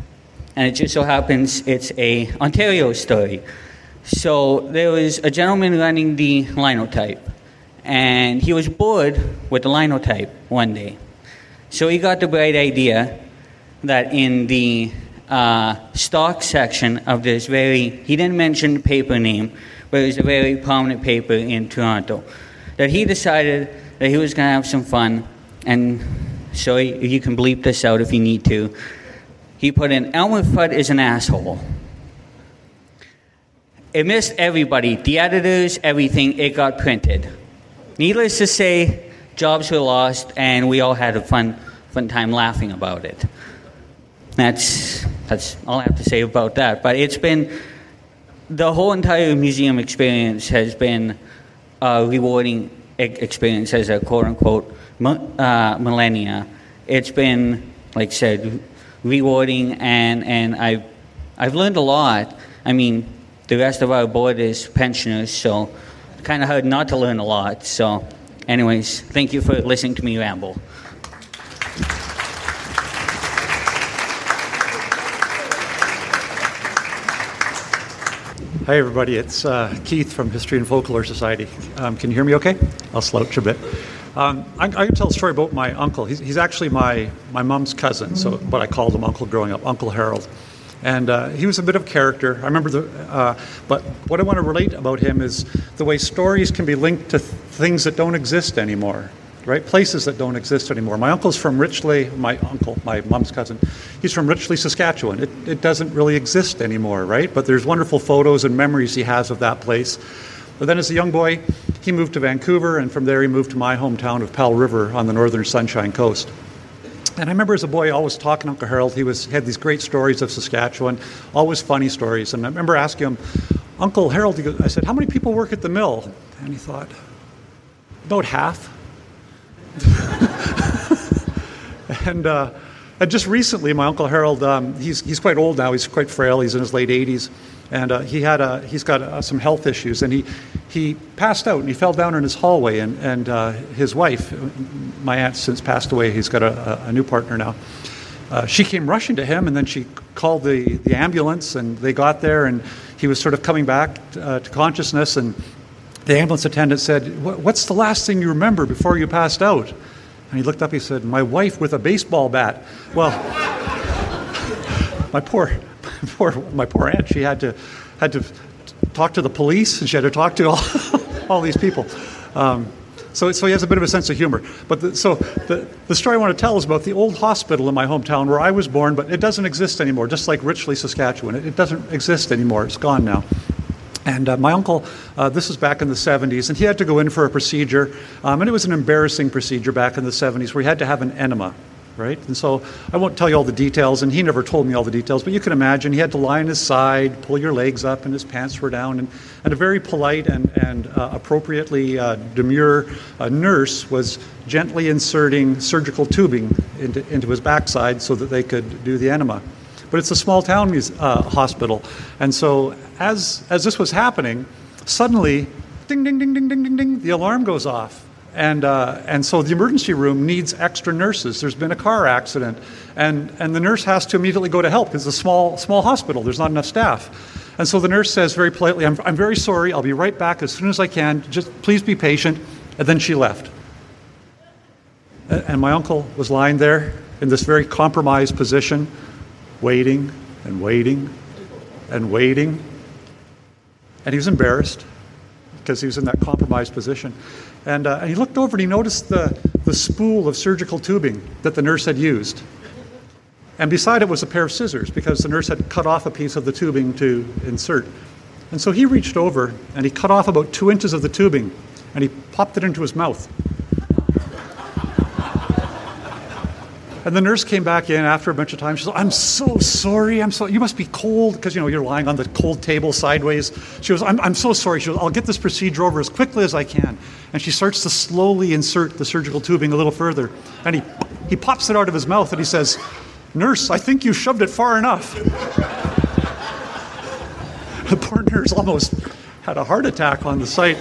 And it just so happens it's a Ontario story. So there was a gentleman running the linotype, and he was bored with the linotype one day. So he got the bright idea that in the uh, stock section of this very, he didn't mention the paper name, but it was a very prominent paper in Toronto, that he decided that he was going to have some fun, and so you can bleep this out if you need to. He put in, Elmer Fudd is an asshole. It missed everybody, the editors, everything, it got printed. Needless to say, jobs were lost, and we all had a fun, fun time laughing about it. That's, that's all I have to say about that. But it's been, the whole entire museum experience has been a rewarding experience as a quote unquote uh, millennia. It's been, like I said, rewarding, and, and I've, I've learned a lot. I mean, the rest of our board is pensioners, so kind of hard not to learn a lot. So, anyways, thank you for listening to me ramble. Hi, everybody. It's uh, Keith from History and Folklore Society. Um, can you hear me okay? I'll slouch a bit. Um, I, I, can tell a story about my uncle. He's, he's, actually my, my mom's cousin, so but I called him uncle growing up, Uncle Harold. And uh, he was a bit of a character. I remember the, uh, but what I want to relate about him is the way stories can be linked to th- things that don't exist anymore, right? Places that don't exist anymore. My uncle's from Richlea, my uncle, my mom's cousin, he's from Richlea, Saskatchewan. It, it doesn't really exist anymore, right? But there's wonderful photos and memories he has of that place. But then as a young boy, he moved to Vancouver, and from there he moved to my hometown of Powell River on the northern Sunshine Coast. And I remember as a boy always talking to Uncle Harold. He was had these great stories of Saskatchewan, always funny stories. And I remember asking him, Uncle Harold, I said, how many people work at the mill? And he thought, about half. *laughs* and, uh, and just recently, my Uncle Harold, um, he's, he's quite old now, he's quite frail, he's in his late 80s and uh, he had a, he's got uh, some health issues, and he he passed out and he fell down in his hallway, and and uh, his wife, my aunt since passed away, he's got a, a new partner now. Uh, she came rushing to him, and then she called the, the ambulance, and they got there, and he was sort of coming back uh, to consciousness, and the ambulance attendant said, "What's the last thing you remember before you passed out?" And he looked up. He said, "My wife with a baseball bat." Well, *laughs* my poor *laughs* poor, my poor aunt, she had to, had to talk to the police and she had to talk to all, *laughs* all these people. Um, so, so he has a bit of a sense of humor. But the, so the, the story I want to tell is about the old hospital in my hometown where I was born, but it doesn't exist anymore, just like Richlea, Saskatchewan. It, it doesn't exist anymore. It's gone now. And uh, my uncle, uh, this was back in the 70s, and he had to go in for a procedure. Um, and it was an embarrassing procedure back in the 70s where he had to have an enema right? And so I won't tell you all the details, and he never told me all the details, but you can imagine he had to lie on his side, pull your legs up, and his pants were down. And, and a very polite and, and uh, appropriately uh, demure uh, nurse was gently inserting surgical tubing into, into his backside so that they could do the enema. But it's a small town uh, hospital. And so as, as this was happening, suddenly, ding, ding, ding, ding, ding, ding, ding, the alarm goes off and, uh, and so the emergency room needs extra nurses. There's been a car accident, and, and the nurse has to immediately go to help because it's a small, small hospital. There's not enough staff. And so the nurse says very politely, I'm, I'm very sorry, I'll be right back as soon as I can. Just please be patient. And then she left. And my uncle was lying there in this very compromised position, waiting and waiting and waiting. And he was embarrassed because he was in that compromised position. And, uh, and he looked over and he noticed the, the spool of surgical tubing that the nurse had used. And beside it was a pair of scissors because the nurse had cut off a piece of the tubing to insert. And so he reached over and he cut off about two inches of the tubing and he popped it into his mouth. And the nurse came back in after a bunch of time. She said, I'm so sorry. I'm so, you must be cold because, you know, you're lying on the cold table sideways. She goes, I'm, I'm so sorry. She goes, I'll get this procedure over as quickly as I can. And she starts to slowly insert the surgical tubing a little further. And he, he pops it out of his mouth and he says, Nurse, I think you shoved it far enough. *laughs* the poor nurse almost had a heart attack on the site,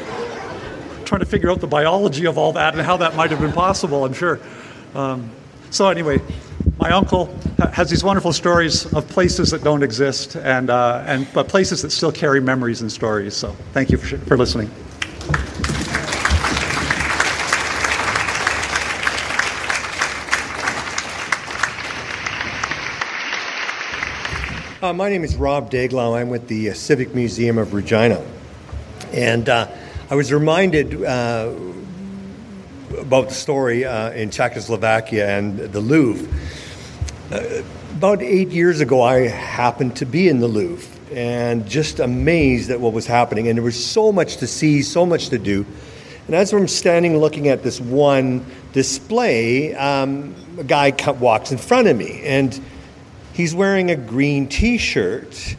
trying to figure out the biology of all that and how that might have been possible, I'm sure. Um, so, anyway, my uncle has these wonderful stories of places that don't exist, and, uh, and, but places that still carry memories and stories. So, thank you for, for listening. Uh, my name is Rob Daglow. I'm with the uh, Civic Museum of Regina. And uh, I was reminded uh, about the story uh, in Czechoslovakia and the Louvre. Uh, about eight years ago, I happened to be in the Louvre and just amazed at what was happening. And there was so much to see, so much to do. And as I'm standing looking at this one display, um, a guy walks in front of me. And He's wearing a green t shirt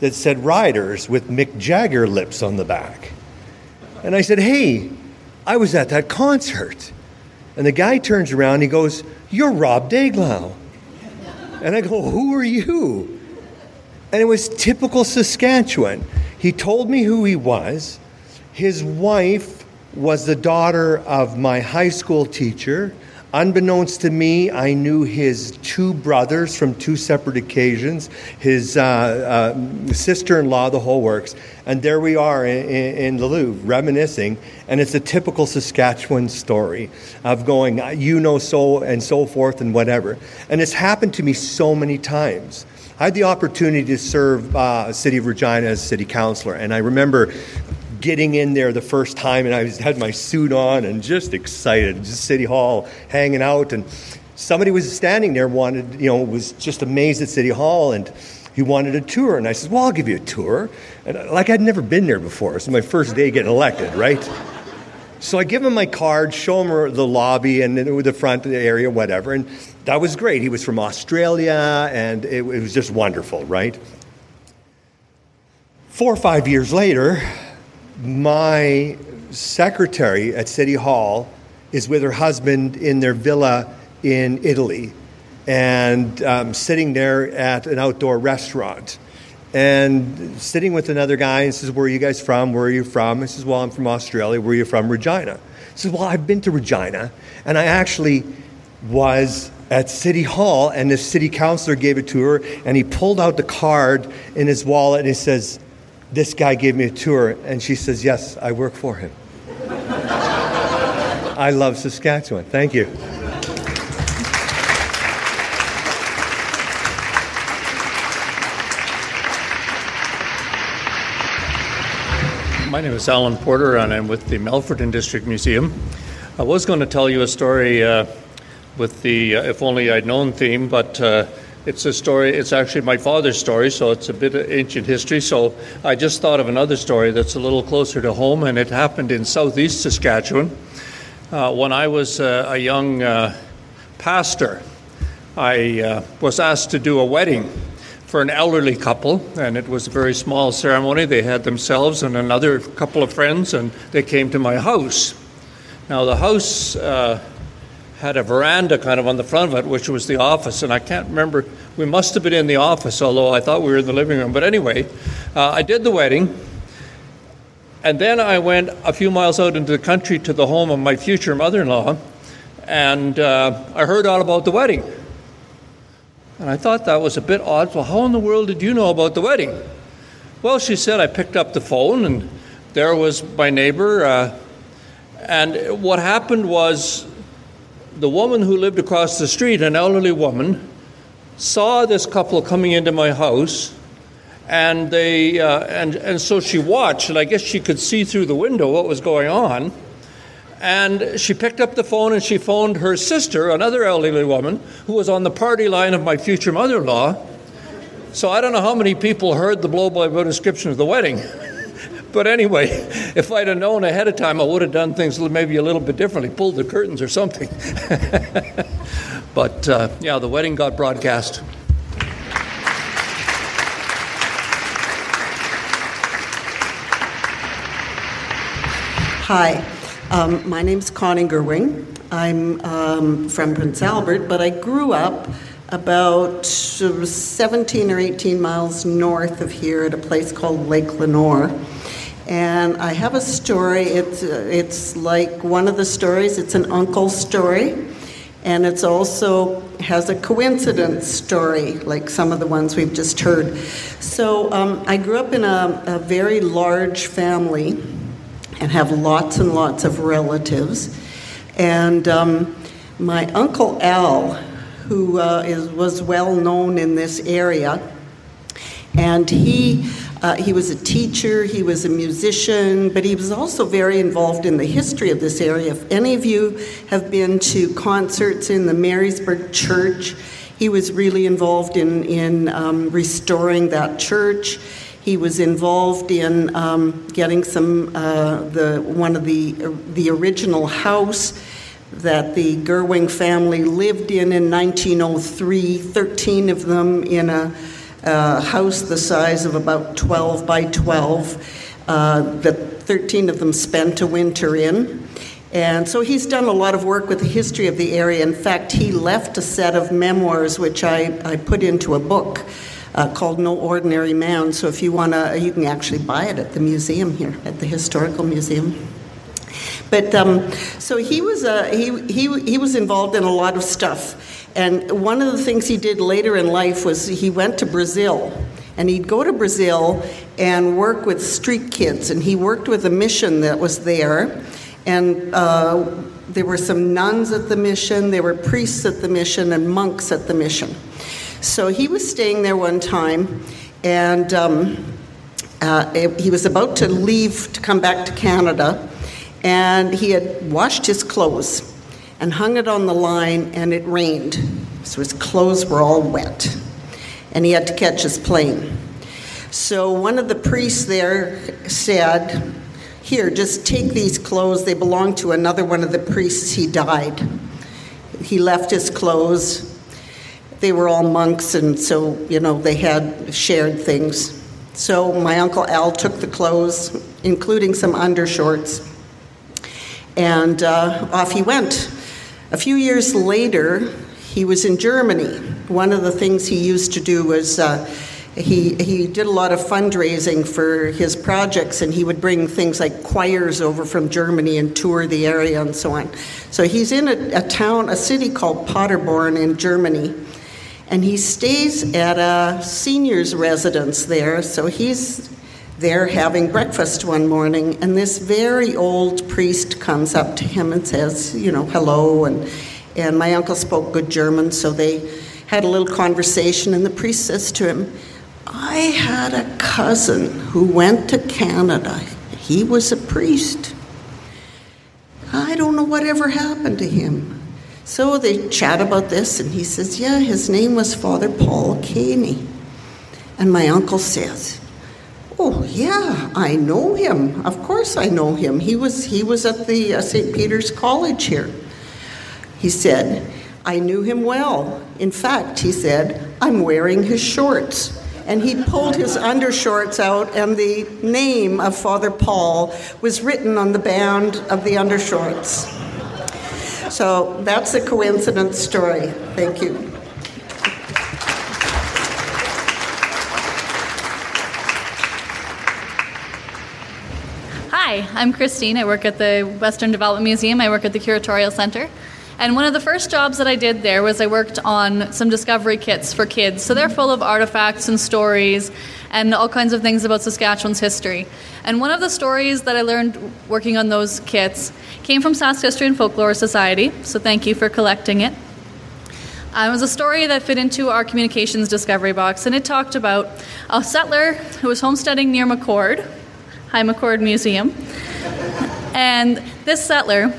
that said Riders with Mick Jagger lips on the back. And I said, Hey, I was at that concert. And the guy turns around and he goes, You're Rob Daglow. And I go, Who are you? And it was typical Saskatchewan. He told me who he was. His wife was the daughter of my high school teacher. Unbeknownst to me, I knew his two brothers from two separate occasions, his uh, uh, sister in law, the whole works. And there we are in, in, the Louvre, reminiscing. And it's a typical Saskatchewan story of going, you know, so and so forth and whatever. And it's happened to me so many times. I had the opportunity to serve uh, City of Regina as city councilor, and I remember getting in there the first time, and I was, had my suit on and just excited, just City Hall hanging out. And somebody was standing there, wanted, you know, was just amazed at City Hall, and he wanted a tour. And I said, Well, I'll give you a tour. And like I'd never been there before. It's my first day getting elected, right? So I give him my card, show him the lobby and the front area, whatever. And that was great. He was from Australia, and it, it was just wonderful, right? Four or five years later, my secretary at City Hall is with her husband in their villa in Italy and um, sitting there at an outdoor restaurant and sitting with another guy and says, Where are you guys from? Where are you from? I says, Well, I'm from Australia. Where are you from? Regina. He says, Well, I've been to Regina and I actually was at City Hall and the city councilor gave it to her and he pulled out the card in his wallet and he says, this guy gave me a tour, and she says, Yes, I work for him. I love Saskatchewan. Thank you. My name is Alan Porter, and I'm with the Melfort and District Museum. I was going to tell you a story uh, with the uh, If Only I'd Known theme, but uh, it's a story, it's actually my father's story, so it's a bit of ancient history. So I just thought of another story that's a little closer to home, and it happened in southeast Saskatchewan. Uh, when I was uh, a young uh, pastor, I uh, was asked to do a wedding for an elderly couple, and it was a very small ceremony. They had themselves and another couple of friends, and they came to my house. Now, the house uh, had a veranda kind of on the front of it, which was the office. And I can't remember, we must have been in the office, although I thought we were in the living room. But anyway, uh, I did the wedding. And then I went a few miles out into the country to the home of my future mother in law. And uh, I heard all about the wedding. And I thought that was a bit odd. Well, how in the world did you know about the wedding? Well, she said, I picked up the phone, and there was my neighbor. Uh, and what happened was the woman who lived across the street, an elderly woman, saw this couple coming into my house, and they uh, and and so she watched, and I guess she could see through the window what was going on. And she picked up the phone and she phoned her sister, another elderly woman, who was on the party line of my future mother in law. So I don't know how many people heard the blow by blow description of the wedding. *laughs* but anyway, *laughs* if I'd have known ahead of time, I would have done things maybe a little bit differently, pulled the curtains or something. *laughs* but uh, yeah, the wedding got broadcast. Hi, um, my name's Connie Gerwing. I'm um, from Prince Albert, but I grew up about 17 or 18 miles north of here at a place called Lake Lenore. And I have a story. It's, uh, it's like one of the stories, it's an uncle story. And it's also has a coincidence story, like some of the ones we've just heard. So um, I grew up in a, a very large family and have lots and lots of relatives. And um, my uncle Al, who uh, is, was well known in this area, and he uh, he was a teacher, he was a musician, but he was also very involved in the history of this area. If any of you have been to concerts in the Marysburg Church, he was really involved in, in um, restoring that church. He was involved in um, getting some uh, the one of the the original house that the Gerwing family lived in in 1903. Thirteen of them in a, a house the size of about 12 by 12. Uh, that 13 of them spent a winter in. And so he's done a lot of work with the history of the area. In fact, he left a set of memoirs which I, I put into a book uh, called No Ordinary Man. So if you want to, you can actually buy it at the museum here, at the Historical Museum. But um, so he was uh, he, he he was involved in a lot of stuff, and one of the things he did later in life was he went to Brazil, and he'd go to Brazil and work with street kids, and he worked with a mission that was there, and. Uh, there were some nuns at the mission, there were priests at the mission, and monks at the mission. So he was staying there one time, and um, uh, he was about to leave to come back to Canada, and he had washed his clothes and hung it on the line, and it rained. So his clothes were all wet, and he had to catch his plane. So one of the priests there said, Here, just take these clothes. They belong to another one of the priests. He died. He left his clothes they were all monks, and so, you know, they had shared things. So my Uncle Al took the clothes, including some undershorts, and uh, off he went. A few years later, he was in Germany. One of the things he used to do was uh, he, he did a lot of fundraising for his projects, and he would bring things like choirs over from Germany and tour the area and so on. So he's in a, a town, a city called Paderborn in Germany and he stays at a senior's residence there. So he's there having breakfast one morning, and this very old priest comes up to him and says, you know, hello. And, and my uncle spoke good German, so they had a little conversation, and the priest says to him, I had a cousin who went to Canada. He was a priest. I don't know whatever happened to him. So they chat about this, and he says, Yeah, his name was Father Paul Caney. And my uncle says, Oh, yeah, I know him. Of course I know him. He was, he was at the uh, St. Peter's College here. He said, I knew him well. In fact, he said, I'm wearing his shorts. And he pulled his undershorts out, and the name of Father Paul was written on the band of the undershorts. So that's a coincidence story. Thank you. Hi, I'm Christine. I work at the Western Development Museum. I work at the Curatorial Center. And one of the first jobs that I did there was I worked on some discovery kits for kids. So they're full of artifacts and stories and all kinds of things about Saskatchewan's history. And one of the stories that I learned working on those kits came from Sask History and Folklore Society, so thank you for collecting it. Uh, it was a story that fit into our communications discovery box, and it talked about a settler who was homesteading near McCord, High McCord Museum. And this settler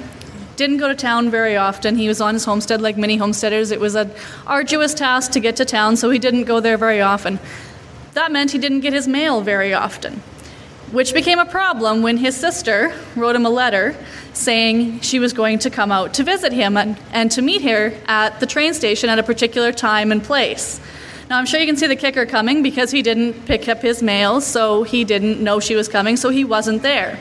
didn't go to town very often. He was on his homestead like many homesteaders. It was an arduous task to get to town, so he didn't go there very often. That meant he didn't get his mail very often. which became a problem when his sister wrote him a letter saying she was going to come out to visit him and, and to meet her at the train station at a particular time and place. Now, I'm sure you can see the kicker coming because he didn't pick up his mail, so he didn't know she was coming, so he wasn't there.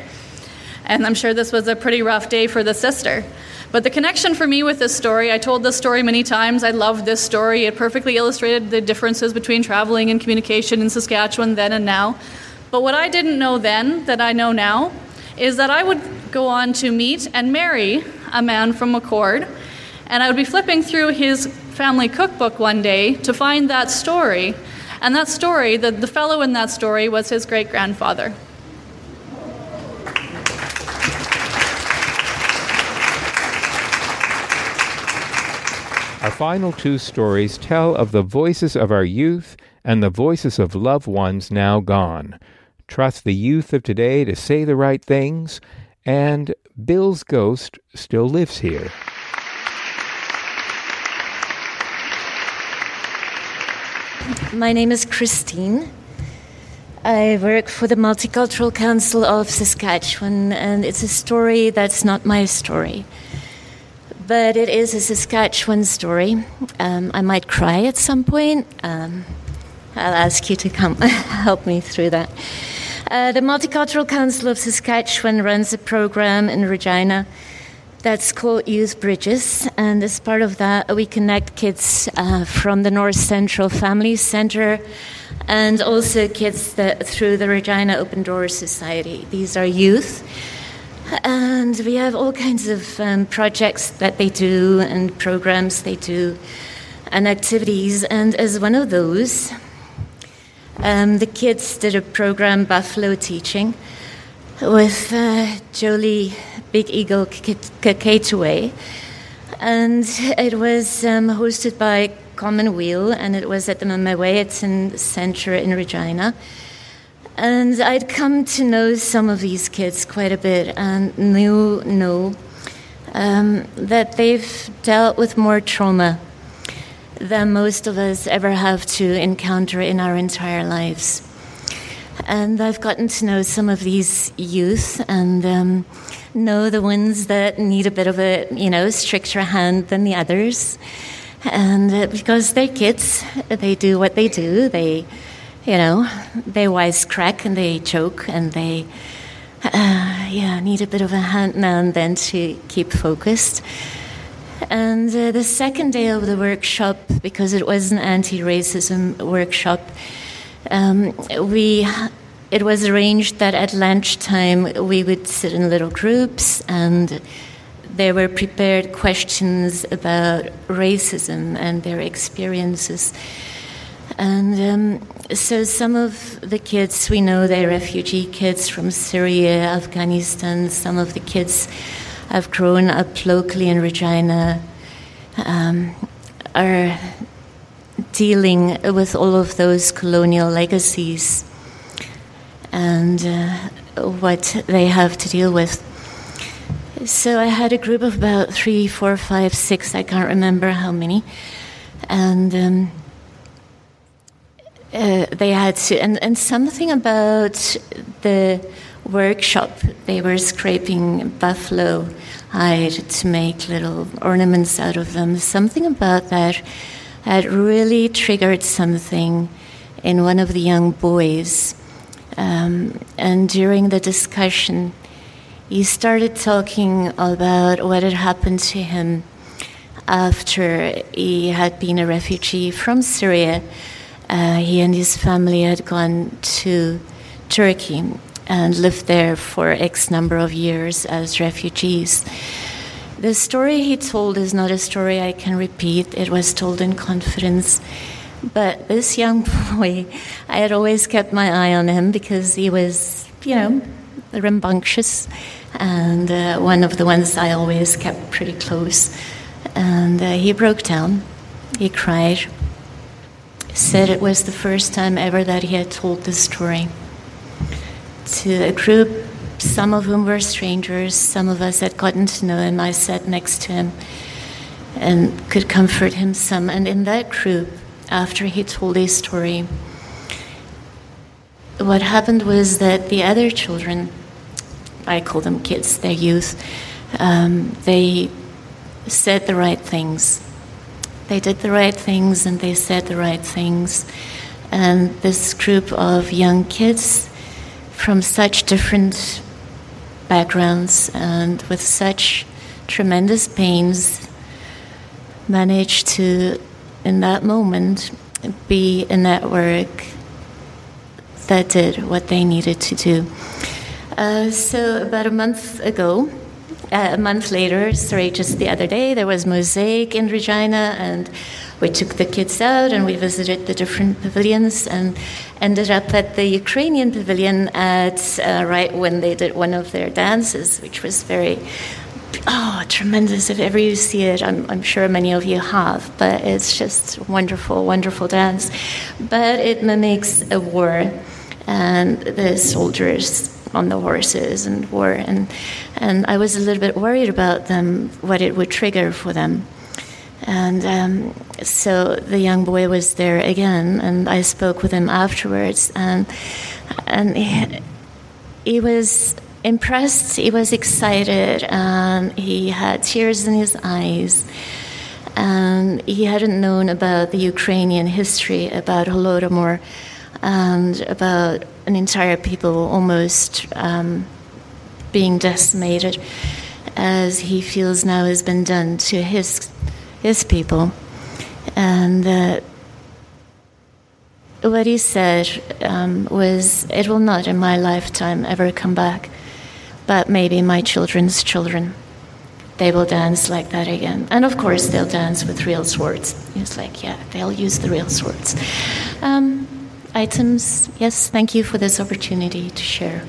And I'm sure this was a pretty rough day for the sister. But the connection for me with this story, I told this story many times. I loved this story. It perfectly illustrated the differences between traveling and communication in Saskatchewan then and now. But what I didn't know then that I know now is that I would go on to meet and marry a man from McCord. And I would be flipping through his family cookbook one day to find that story. And that story, the, the fellow in that story, was his great grandfather. Our final two stories tell of the voices of our youth and the voices of loved ones now gone. Trust the youth of today to say the right things, and Bill's ghost still lives here. My name is Christine. I work for the Multicultural Council of Saskatchewan, and it's a story that's not my story but it is a Saskatchewan story. Um, I might cry at some point. Um, I'll ask you to come *laughs* help me through that. Uh, the Multicultural Council of Saskatchewan runs a program in Regina that's called Youth Bridges, and as part of that, we connect kids uh, from the North Central Family Center and also kids that, through the Regina Open Doors Society. These are youth and we have all kinds of um, projects that they do and programs they do and activities. And as one of those, um, the kids did a program, Buffalo Teaching, with uh, Jolie Big Eagle Kakateway. And it was um, hosted by Commonweal, and it was at the Mawayatan Center in Regina. And I'd come to know some of these kids quite a bit and knew know um, that they've dealt with more trauma than most of us ever have to encounter in our entire lives. And I've gotten to know some of these youth and um, know the ones that need a bit of a, you know, stricter hand than the others. And uh, because they're kids, they do what they do. They you know, they wisecrack and they joke and they, uh, yeah, need a bit of a hand now and then to keep focused. And uh, the second day of the workshop, because it was an anti-racism workshop, um, we it was arranged that at lunchtime we would sit in little groups and there were prepared questions about racism and their experiences. And um, so some of the kids we know they're refugee kids from Syria, Afghanistan. Some of the kids have grown up locally in Regina, um, are dealing with all of those colonial legacies and uh, what they have to deal with. So I had a group of about three, four, five, six, I can't remember how many. And um, uh, they had to, and, and something about the workshop, they were scraping buffalo hide to make little ornaments out of them. Something about that had really triggered something in one of the young boys. Um, and during the discussion, he started talking about what had happened to him after he had been a refugee from Syria uh, he and his family had gone to Turkey and lived there for X number of years as refugees. The story he told is not a story I can repeat, it was told in confidence. But this young *laughs* boy, I had always kept my eye on him because he was, you know, rambunctious and uh, one of the ones I always kept pretty close. And uh, he broke down, he cried, said it was the first time ever that he had told this story to a group, some of whom were strangers, some of us had gotten to know him. I sat next to him and could comfort him some. And in that group, after he told his story, what happened was that the other children, I call them kids, they're youth, um, they said the right things. They did the right things and they said the right things. And this group of young kids from such different backgrounds and with such tremendous pains managed to, in that moment, be a network that did what they needed to do. Uh, so, about a month ago, uh, a month later, sorry, just the other day, there was Mosaic in Regina, and we took the kids out and we visited the different pavilions and ended up at the Ukrainian pavilion at uh, right when they did one of their dances, which was very oh tremendous. If ever you see it, I'm, I'm sure many of you have, but it's just wonderful, wonderful dance. But it mimics a war and the soldiers on the horses and war and and I was a little bit worried about them what it would trigger for them and um, so the young boy was there again, and I spoke with him afterwards, and and he, he was impressed. He was excited, and he had tears in his eyes. And he hadn't known about the Ukrainian history, about Holodomor, and about an entire people almost um, being decimated, as he feels now has been done to his his people. And uh, what he said um, was, It will not in my lifetime ever come back, but maybe my children's children. They will dance like that again. And of course, they'll dance with real swords. He's like, Yeah, they'll use the real swords. Um, items, yes, thank you for this opportunity to share.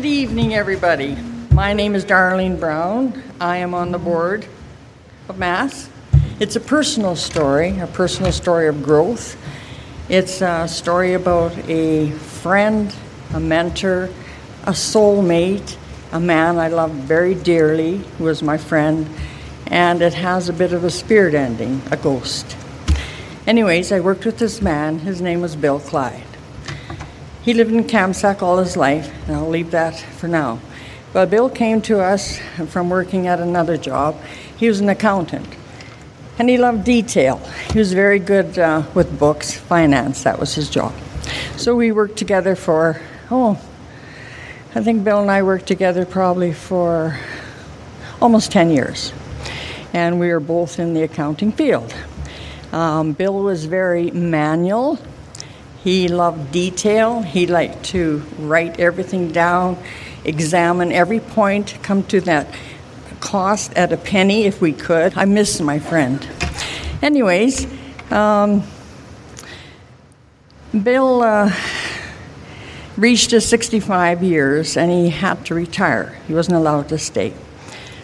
Good evening, everybody. My name is Darlene Brown. I am on the board of Mass. It's a personal story, a personal story of growth. It's a story about a friend, a mentor, a soulmate, a man I love very dearly, who was my friend, and it has a bit of a spirit ending, a ghost. Anyways, I worked with this man. His name was Bill Clyde. He lived in Kamsack all his life, and I'll leave that for now. But Bill came to us from working at another job. He was an accountant, and he loved detail. He was very good uh, with books, finance, that was his job. So we worked together for, oh, I think Bill and I worked together probably for almost 10 years. And we were both in the accounting field. Um, Bill was very manual, he loved detail. He liked to write everything down, examine every point, come to that cost at a penny if we could. I miss my friend. Anyways, um, Bill uh, reached his 65 years and he had to retire. He wasn't allowed to stay.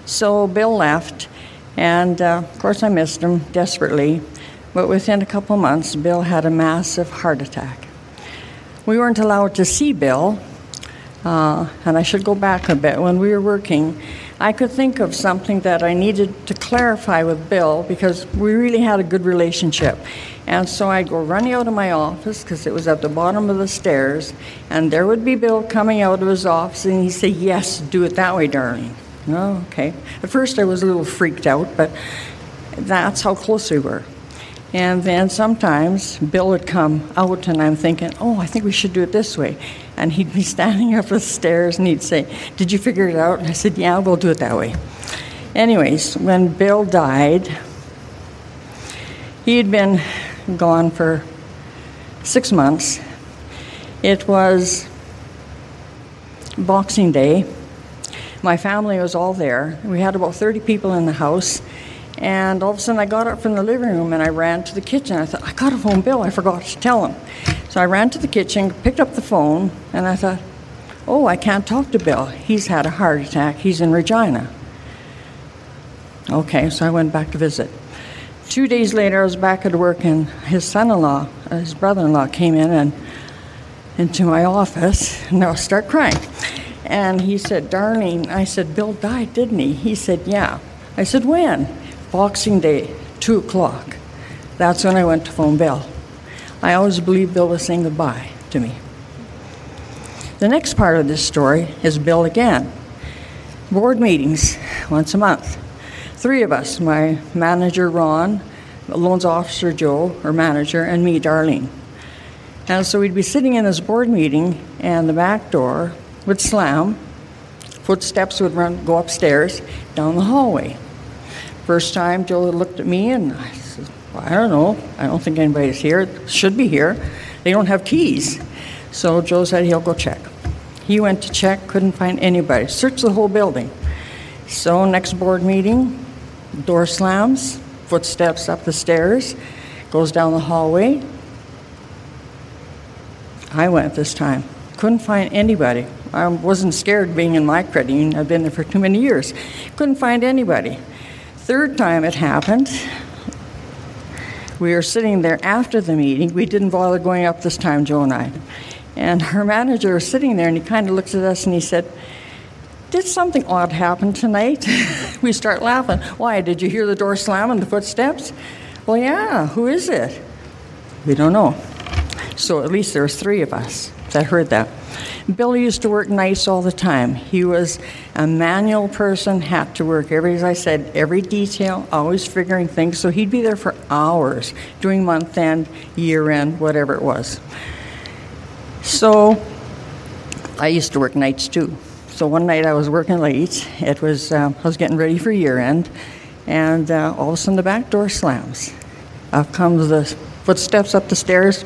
So Bill left, and uh, of course, I missed him desperately. But within a couple months, Bill had a massive heart attack. We weren't allowed to see Bill, uh, and I should go back a bit. When we were working, I could think of something that I needed to clarify with Bill because we really had a good relationship. And so I'd go running out of my office because it was at the bottom of the stairs, and there would be Bill coming out of his office, and he'd say, Yes, do it that way, darling. Oh, okay. At first I was a little freaked out, but that's how close we were. And then sometimes Bill would come out, and I'm thinking, oh, I think we should do it this way. And he'd be *laughs* standing up the stairs and he'd say, Did you figure it out? And I said, Yeah, we'll do it that way. Anyways, when Bill died, he had been gone for six months. It was Boxing Day. My family was all there. We had about 30 people in the house. And all of a sudden, I got up from the living room and I ran to the kitchen. I thought, I got a phone Bill. I forgot to tell him. So I ran to the kitchen, picked up the phone, and I thought, oh, I can't talk to Bill. He's had a heart attack. He's in Regina. Okay, so I went back to visit. Two days later, I was back at work, and his son in law, uh, his brother in law, came in and into my office, *laughs* and I start crying. And he said, Darlene, I said, Bill died, didn't he? He said, Yeah. I said, When? Boxing Day, 2 o'clock. That's when I went to phone Bill. I always believed Bill was saying goodbye to me. The next part of this story is Bill again. Board meetings once a month. Three of us my manager, Ron, loans officer, Joe, or manager, and me, Darlene. And so we'd be sitting in this board meeting, and the back door would slam, footsteps would run, go upstairs, down the hallway. First time, Joe looked at me, and I said, well, I don't know. I don't think anybody's here. Should be here. They don't have keys. So Joe said he'll go check. He went to check, couldn't find anybody. Searched the whole building. So next board meeting, door slams, footsteps up the stairs, goes down the hallway. I went this time. Couldn't find anybody. I wasn't scared being in my credit union. I've been there for too many years. Couldn't find anybody. Third time it happened, we were sitting there after the meeting. We didn't bother going up this time, Joe and I. And her manager was sitting there and he kind of looks at us and he said, Did something odd happen tonight? *laughs* we start laughing. Why? Did you hear the door slam and the footsteps? Well, yeah. Who is it? We don't know. So at least there there's three of us that heard that. Billy used to work nights all the time. He was a manual person, had to work every, as I said, every detail, always figuring things. So he'd be there for hours, doing month end, year end, whatever it was. So I used to work nights too. So one night I was working late. It was uh, I was getting ready for year end, and uh, all of a sudden the back door slams. Up comes the footsteps up the stairs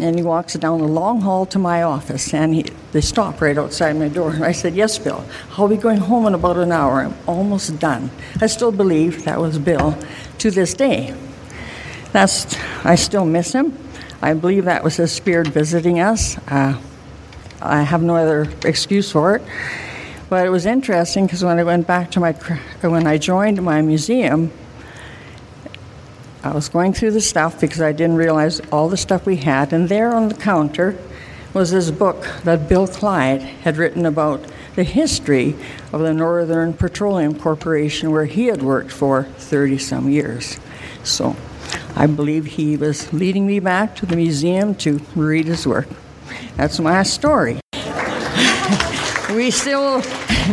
and he walks down the long hall to my office and he, they stop right outside my door. And i said yes bill. I'll be going home in about an hour? I'm almost done. I still believe that was bill to this day. That's i still miss him. I believe that was his spirit visiting us. Uh, i have no other excuse for it. But it was interesting because when i went back to my when i joined my museum I was going through the stuff because I didn't realize all the stuff we had, and there on the counter was this book that Bill Clyde had written about the history of the Northern Petroleum Corporation, where he had worked for 30 some years. So I believe he was leading me back to the museum to read his work. That's my story. *laughs* we still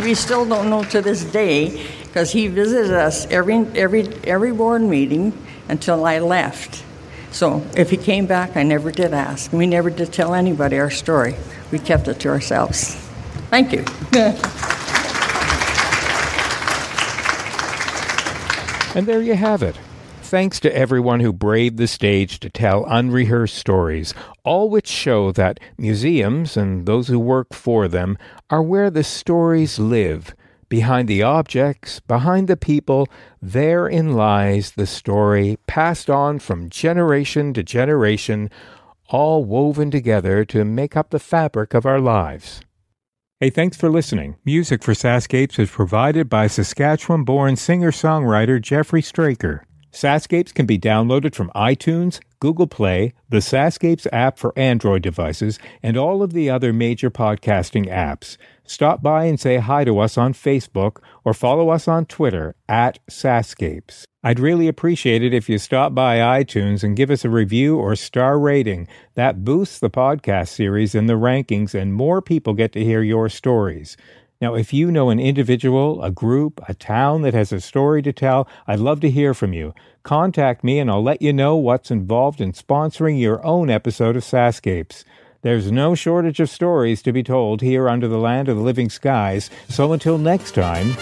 we still don't know to this day because he visited us every every every board meeting until I left. So if he came back, I never did ask. We never did tell anybody our story. We kept it to ourselves. Thank you. And there you have it. Thanks to everyone who braved the stage to tell unrehearsed stories, all which show that museums and those who work for them are where the stories live Behind the objects, behind the people, therein lies the story passed on from generation to generation, all woven together to make up the fabric of our lives. Hey, thanks for listening. Music for SaskScapes is provided by Saskatchewan born singer songwriter Jeffrey Straker. SaskScapes can be downloaded from iTunes, Google Play, the SaskScapes app for Android devices, and all of the other major podcasting apps. Stop by and say hi to us on Facebook or follow us on Twitter at SaskScapes. I'd really appreciate it if you stop by iTunes and give us a review or star rating. That boosts the podcast series in the rankings and more people get to hear your stories. Now, if you know an individual, a group, a town that has a story to tell, I'd love to hear from you. Contact me and I'll let you know what's involved in sponsoring your own episode of SaskScapes. There's no shortage of stories to be told here under the land of the living skies, so until next time,